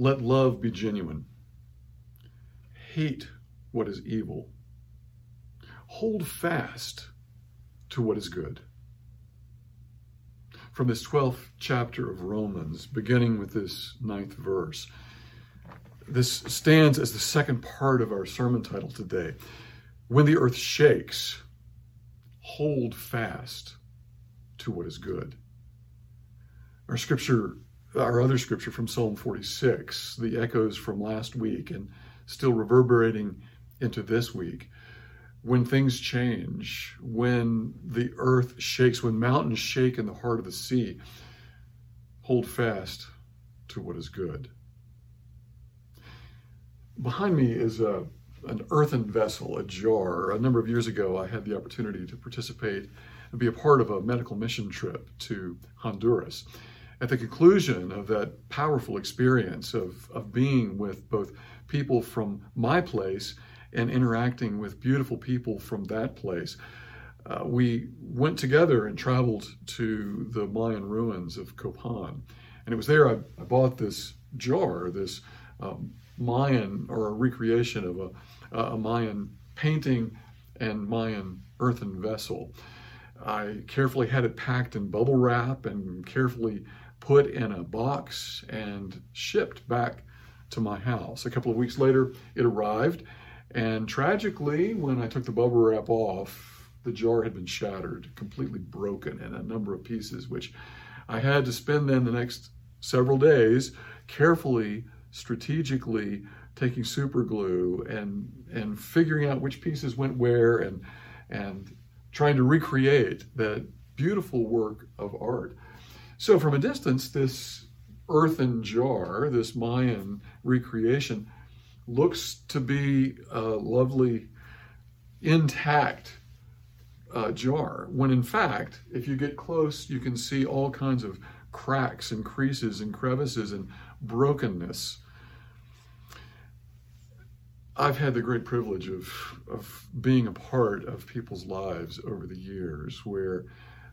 Let love be genuine. Hate what is evil. Hold fast to what is good. From this 12th chapter of Romans, beginning with this ninth verse, this stands as the second part of our sermon title today. When the earth shakes, hold fast to what is good. Our scripture, our other scripture from Psalm 46, the echoes from last week and still reverberating into this week. When things change, when the earth shakes, when mountains shake in the heart of the sea, hold fast to what is good. Behind me is a, an earthen vessel, a jar. A number of years ago, I had the opportunity to participate and be a part of a medical mission trip to Honduras. At the conclusion of that powerful experience of, of being with both people from my place and interacting with beautiful people from that place, uh, we went together and traveled to the Mayan ruins of Copan. And it was there I, I bought this jar, this um, Mayan or a recreation of a, a Mayan painting and Mayan earthen vessel. I carefully had it packed in bubble wrap and carefully put in a box and shipped back to my house. A couple of weeks later, it arrived, and tragically, when I took the bubble wrap off, the jar had been shattered, completely broken in a number of pieces, which I had to spend then the next several days carefully, strategically taking super glue and and figuring out which pieces went where and and trying to recreate that beautiful work of art. So from a distance, this earthen jar, this Mayan recreation, looks to be a lovely, intact uh, jar, when in fact, if you get close, you can see all kinds of cracks and creases and crevices and brokenness. I've had the great privilege of, of being a part of people's lives over the years where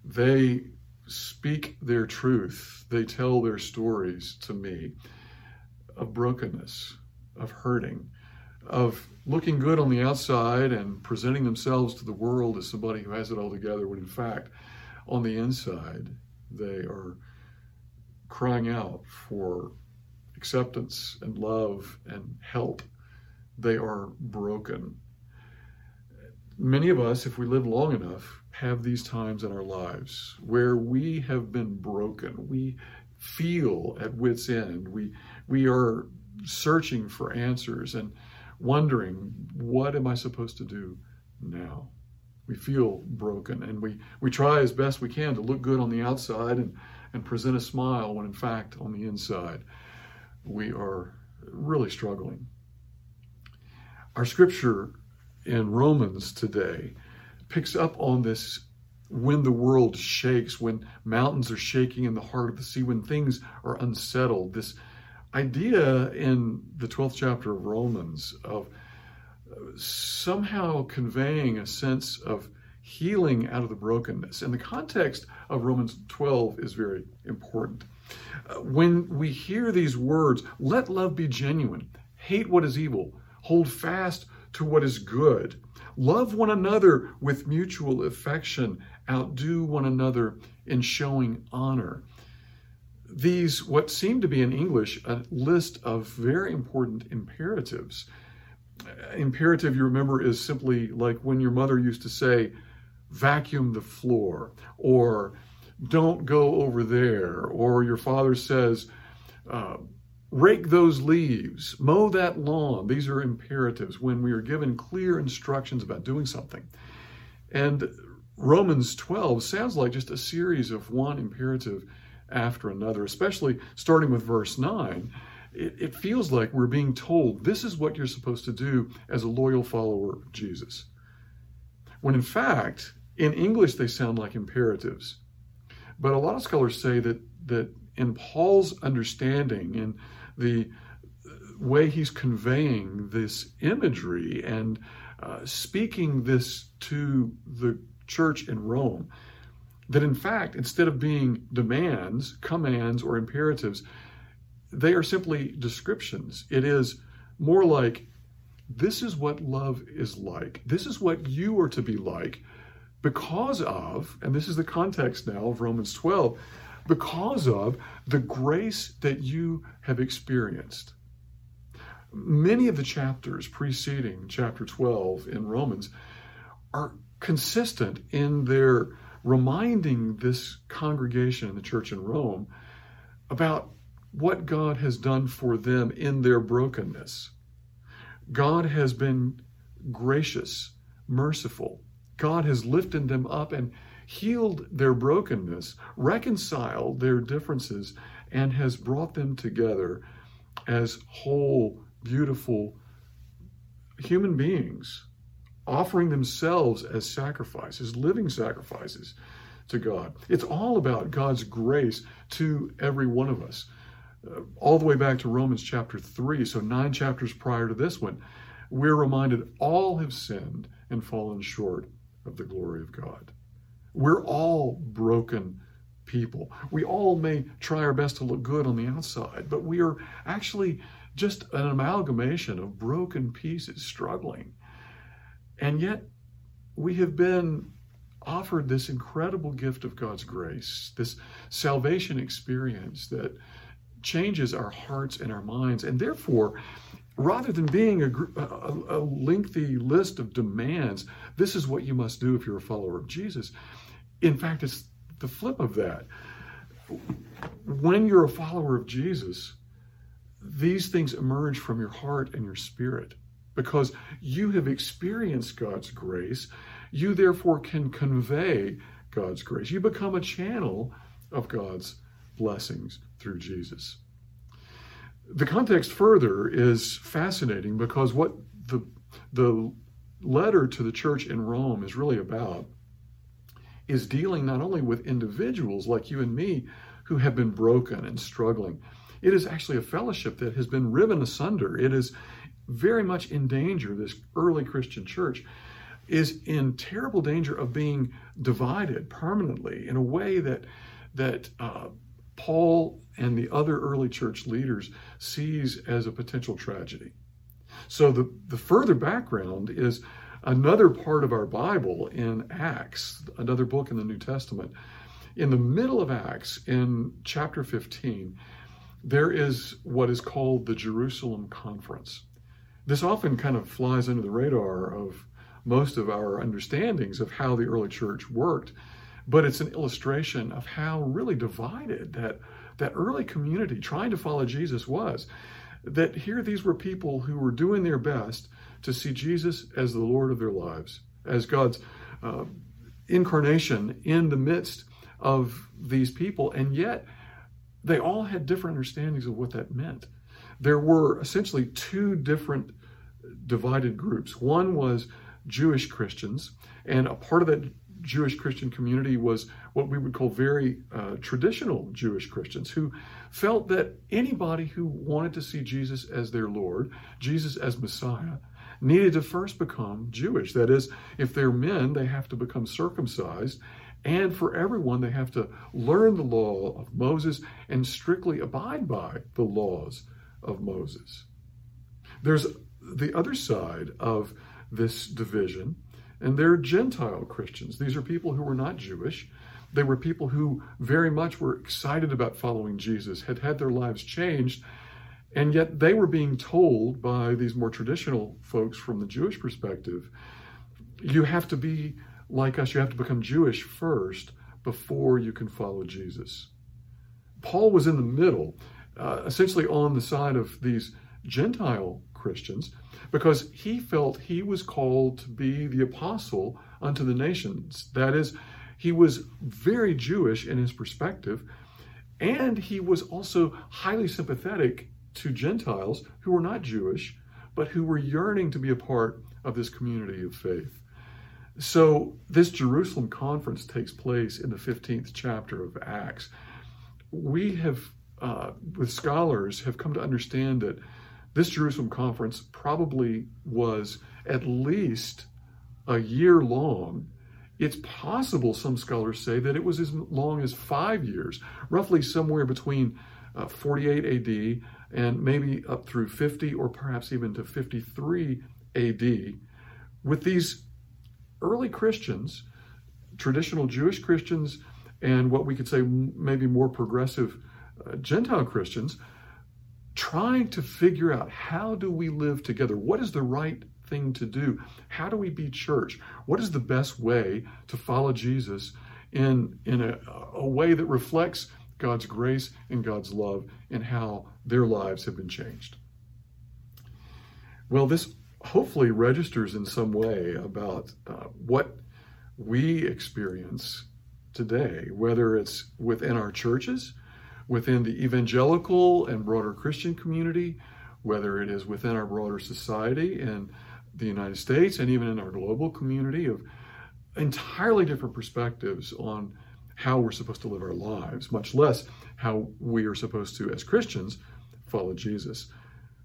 they speak their truth, they tell their stories to me of brokenness, of hurting, of looking good on the outside and presenting themselves to the world as somebody who has it all together, when in fact, on the inside, they are crying out for acceptance and love and help. They are broken. Many of us, if we live long enough, have these times in our lives where we have been broken. We feel at wit's end. We, we are searching for answers and wondering, what am I supposed to do now? We feel broken and we, we try as best we can to look good on the outside and, and present a smile when in fact on the inside we are really struggling. Our scripture in Romans today picks up on this when the world shakes, when mountains are shaking in the heart of the sea, when things are unsettled. This idea in the 12th chapter of Romans of somehow conveying a sense of healing out of the brokenness. And the context of Romans 12 is very important. Uh, when we hear these words, let love be genuine, hate what is evil, hold fast to what is good, love one another with mutual affection, outdo one another in showing honor. These, what seem to be in English, a list of very important imperatives. Imperative, you remember, is simply like when your mother used to say, vacuum the floor, or don't go over there, or your father says, uh, rake those leaves, mow that lawn. These are imperatives when we are given clear instructions about doing something. And Romans 12 sounds like just a series of one imperative after another, especially starting with verse 9. It, it feels like we're being told this is what you're supposed to do as a loyal follower of Jesus. When in fact, in English, they sound like imperatives. But a lot of scholars say that, that in Paul's understanding, in the way he's conveying this imagery and uh, speaking this to the church in Rome, that in fact, instead of being demands, commands, or imperatives, they are simply descriptions. It is more like this is what love is like. This is what you are to be like because of, and this is the context now of Romans 12, because of the grace that you have experienced. Many of the chapters preceding chapter 12 in Romans are consistent in their reminding this congregation in the church in Rome about what God has done for them in their brokenness. God has been gracious, merciful. God has lifted them up and healed their brokenness, reconciled their differences, and has brought them together as whole, beautiful human beings, offering themselves as sacrifices, living sacrifices to God. It's all about God's grace to every one of us. Uh, all the way back to Romans chapter 3, so nine chapters prior to this one, we're reminded all have sinned and fallen short of the glory of God. We're all broken people. We all may try our best to look good on the outside, but we are actually just an amalgamation of broken pieces struggling. And yet, we have been offered this incredible gift of God's grace, this salvation experience that changes our hearts and our minds. And therefore, rather than being a, a, a, lengthy list of demands, this is what you must do if you're a follower of Jesus. In fact, it's the flip of that. When you're a follower of Jesus, these things emerge from your heart and your spirit because you have experienced God's grace. You therefore can convey God's grace. You become a channel of God's blessings through Jesus. The context further is fascinating because what the, the letter to the church in Rome is really about is dealing not only with individuals like you and me who have been broken and struggling, it is actually a fellowship that has been riven asunder. It is very much in danger, this early Christian church is in terrible danger of being divided permanently in a way that that uh, Paul and the other early church leaders sees as a potential tragedy. So the, the further background is another part of our Bible in Acts, another book in the New Testament. In the middle of Acts, in chapter 15, there is what is called the Jerusalem Conference. This often kind of flies under the radar of most of our understandings of how the early church worked, but it's an illustration of how really divided that, that early community trying to follow Jesus was. That here these were people who were doing their best to see Jesus as the Lord of their lives, as God's uh, incarnation in the midst of these people, and yet they all had different understandings of what that meant. There were essentially two different divided groups. One was Jewish Christians, and a part of that Jewish Christian community was what we would call very uh, traditional Jewish Christians who felt that anybody who wanted to see Jesus as their Lord, Jesus as Messiah, needed to first become Jewish. That is, if they're men, they have to become circumcised. And for everyone, they have to learn the law of Moses and strictly abide by the laws of Moses. There's the other side of this division, and they're Gentile Christians. These are people who were not Jewish. They were people who very much were excited about following Jesus, had had their lives changed, and yet they were being told by these more traditional folks from the Jewish perspective you have to be like us, you have to become Jewish first before you can follow Jesus. Paul was in the middle, uh, essentially on the side of these Gentile Christians because he felt he was called to be the apostle unto the nations. That is, he was very Jewish in his perspective, and he was also highly sympathetic to Gentiles who were not Jewish, but who were yearning to be a part of this community of faith. So, this Jerusalem conference takes place in the 15th chapter of Acts. We have, uh, with scholars, have come to understand that this Jerusalem conference probably was at least a year long. It's possible, some scholars say, that it was as long as five years, roughly somewhere between uh, 48 AD and maybe up through 50 or perhaps even to 53 AD with these early Christians, traditional Jewish Christians, and what we could say maybe more progressive uh, Gentile Christians, trying to figure out how do we live together? What is the right thing to do? How do we be church? What is the best way to follow Jesus in, in a, a way that reflects God's grace and God's love and how their lives have been changed? Well, this hopefully registers in some way about uh, what we experience today, whether it's within our churches, within the evangelical and broader Christian community, whether it is within our broader society in the United States and even in our global community of entirely different perspectives on how we're supposed to live our lives, much less how we are supposed to, as Christians, follow Jesus.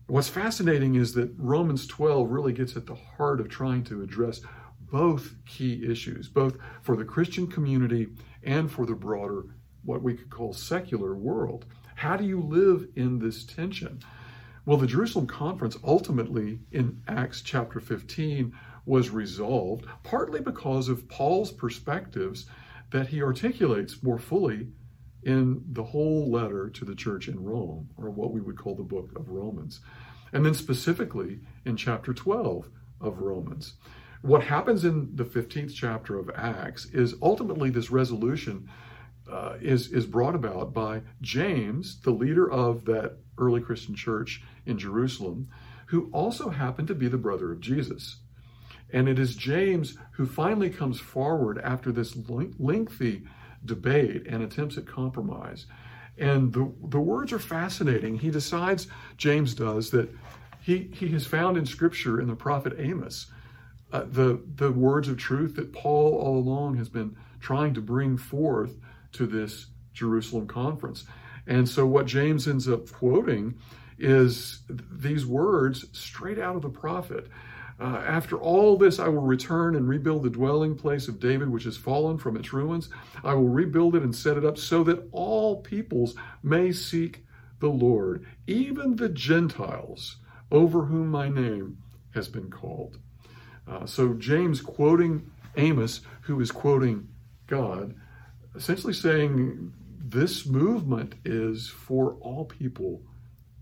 What's fascinating is that Romans 12 really gets at the heart of trying to address both key issues, both for the Christian community and for the broader, what we could call secular world. How do you live in this tension? Well, the Jerusalem conference ultimately in Acts chapter 15 was resolved partly because of Paul's perspectives that he articulates more fully in the whole letter to the church in Rome, or what we would call the book of Romans. And then specifically in chapter 12 of Romans. What happens in the 15th chapter of Acts is ultimately this resolution uh, is, is brought about by James, the leader of that early Christian church in Jerusalem, who also happened to be the brother of Jesus. And it is James who finally comes forward after this lengthy debate and attempts at compromise. And the, the words are fascinating. He decides, James does, that he, he has found in Scripture in the prophet Amos uh, the, the words of truth that Paul all along has been trying to bring forth to this Jerusalem conference. And so what James ends up quoting is these words straight out of the prophet. Uh, after all this, I will return and rebuild the dwelling place of David, which has fallen from its ruins. I will rebuild it and set it up so that all peoples may seek the Lord, even the Gentiles over whom my name has been called. Uh, so James quoting Amos, who is quoting God, essentially saying this movement is for all people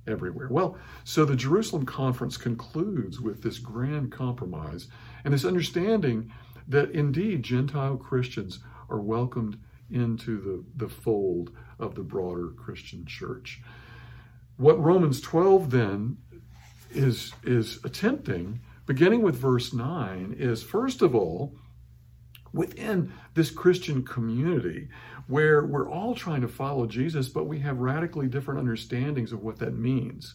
everywhere. Well, so the Jerusalem conference concludes with this grand compromise and this understanding that indeed Gentile Christians are welcomed into the, the fold of the broader Christian church. What Romans 12 then is, is attempting beginning with verse 9, is first of all, within this Christian community where we're all trying to follow Jesus, but we have radically different understandings of what that means.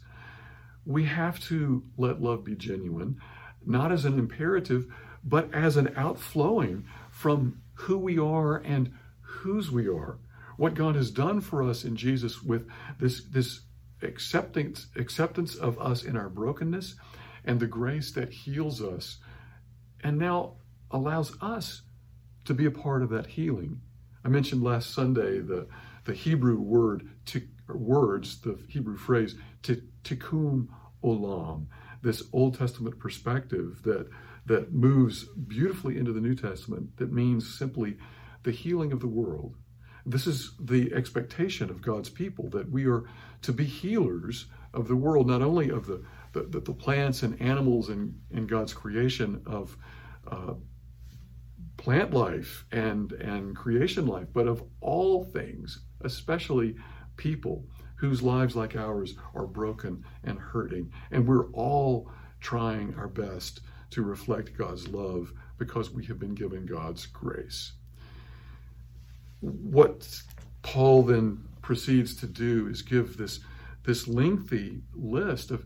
We have to let love be genuine, not as an imperative, but as an outflowing from who we are and whose we are. What God has done for us in Jesus with this, this acceptance, acceptance of us in our brokenness and the grace that heals us and now allows us to be a part of that healing. I mentioned last Sunday the, the Hebrew word, words, the Hebrew phrase, tikkun olam, this Old Testament perspective that, that moves beautifully into the New Testament that means simply the healing of the world. This is the expectation of God's people that we are to be healers of the world, not only of the the, the, the plants and animals in, in God's creation of uh, plant life and, and creation life, but of all things, especially people whose lives, like ours, are broken and hurting. And we're all trying our best to reflect God's love because we have been given God's grace. What Paul then proceeds to do is give this, this lengthy list of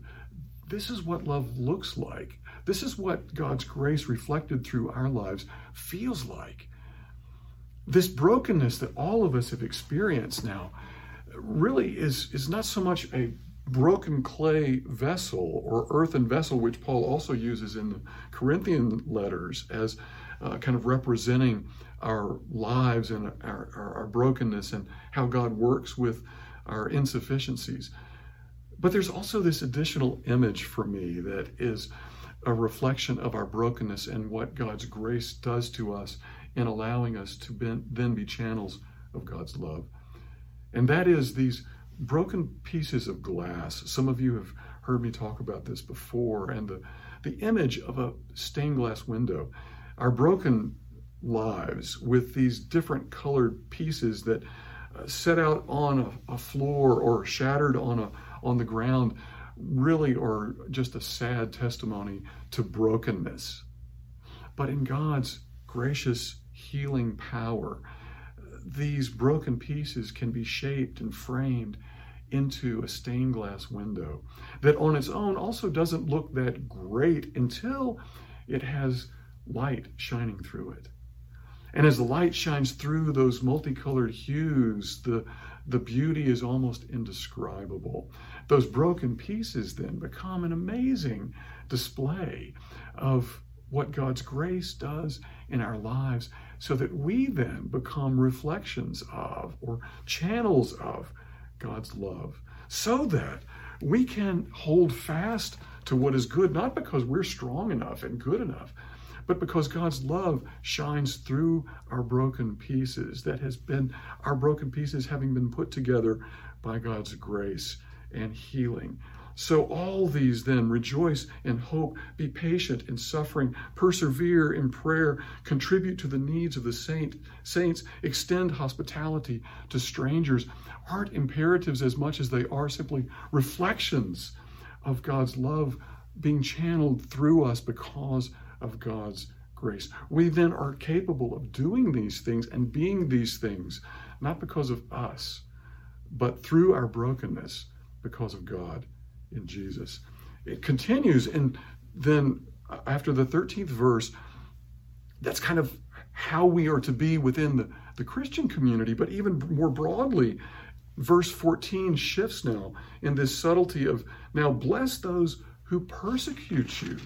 this is what love looks like. This is what God's grace reflected through our lives feels like. This brokenness that all of us have experienced now really is, is not so much a broken clay vessel or earthen vessel, which Paul also uses in the Corinthian letters as uh, kind of representing our lives and our, our, our, brokenness and how God works with our insufficiencies. But there's also this additional image for me that is a reflection of our brokenness and what God's grace does to us in allowing us to be, then be channels of God's love. And that is these broken pieces of glass. Some of you have heard me talk about this before, and the, the image of a stained glass window. Our broken lives with these different colored pieces that uh, set out on a, a floor or shattered on a on the ground really are just a sad testimony to brokenness. But in God's gracious healing power, these broken pieces can be shaped and framed into a stained glass window that on its own also doesn't look that great until it has light shining through it. And as the light shines through those multicolored hues, the, the beauty is almost indescribable. Those broken pieces then become an amazing display of what God's grace does in our lives so that we then become reflections of or channels of God's love so that we can hold fast to what is good, not because we're strong enough and good enough, but because God's love shines through our broken pieces, that has been our broken pieces having been put together by God's grace and healing. So, all these then rejoice in hope, be patient in suffering, persevere in prayer, contribute to the needs of the saint, saints, extend hospitality to strangers, aren't imperatives as much as they are simply reflections of God's love being channeled through us because of God's grace. We then are capable of doing these things and being these things, not because of us, but through our brokenness because of God in Jesus. It continues, and then after the 13th verse, that's kind of how we are to be within the, the Christian community, but even more broadly, verse 14 shifts now in this subtlety of now bless those who persecute you.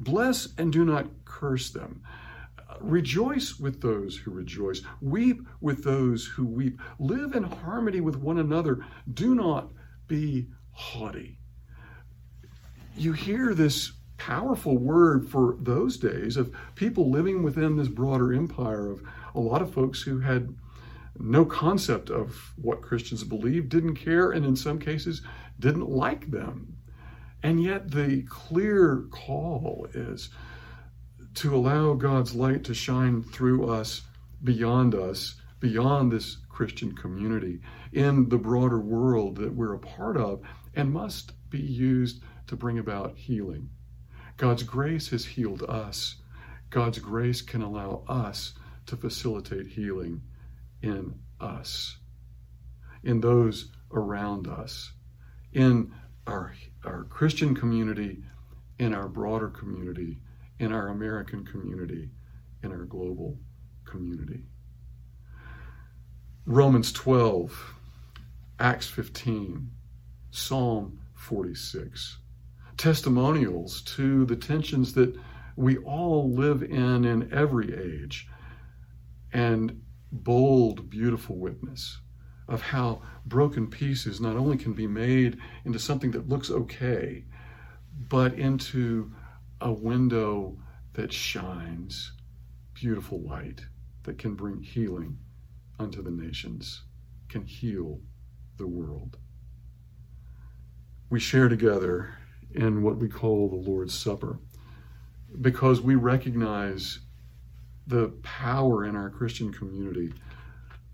Bless and do not curse them. Rejoice with those who rejoice. Weep with those who weep. Live in harmony with one another. Do not be haughty. You hear this powerful word for those days of people living within this broader empire of a lot of folks who had no concept of what Christians believed, didn't care, and in some cases didn't like them. And yet, the clear call is to allow God's light to shine through us, beyond us, beyond this Christian community, in the broader world that we're a part of, and must be used to bring about healing. God's grace has healed us. God's grace can allow us to facilitate healing in us, in those around us, in our, our Christian community, in our broader community, in our American community, in our global community. Romans 12, Acts 15, Psalm 46. Testimonials to the tensions that we all live in in every age, and bold, beautiful witness of how broken pieces not only can be made into something that looks okay, but into a window that shines beautiful light that can bring healing unto the nations, can heal the world. We share together in what we call the Lord's Supper because we recognize the power in our Christian community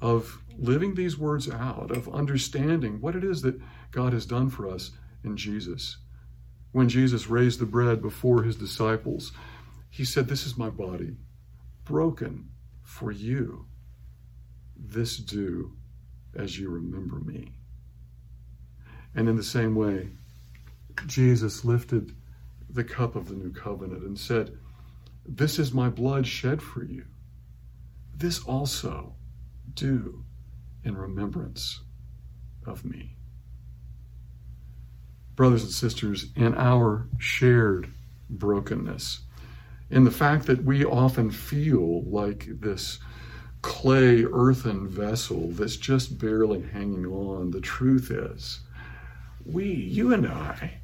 of living these words out, of understanding what it is that God has done for us in Jesus. When Jesus raised the bread before his disciples, he said, This is my body, broken for you. This do as you remember me. And in the same way, Jesus lifted the cup of the new covenant and said, This is my blood shed for you. This also do in remembrance of me. Brothers and sisters, in our shared brokenness, in the fact that we often feel like this clay, earthen vessel that's just barely hanging on, the truth is, we, you and I,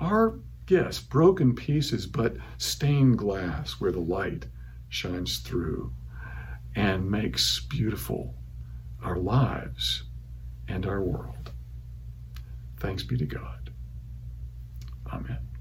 are, yes, broken pieces, but stained glass where the light shines through and makes beautiful our lives and our world. Thanks be to God. Amen.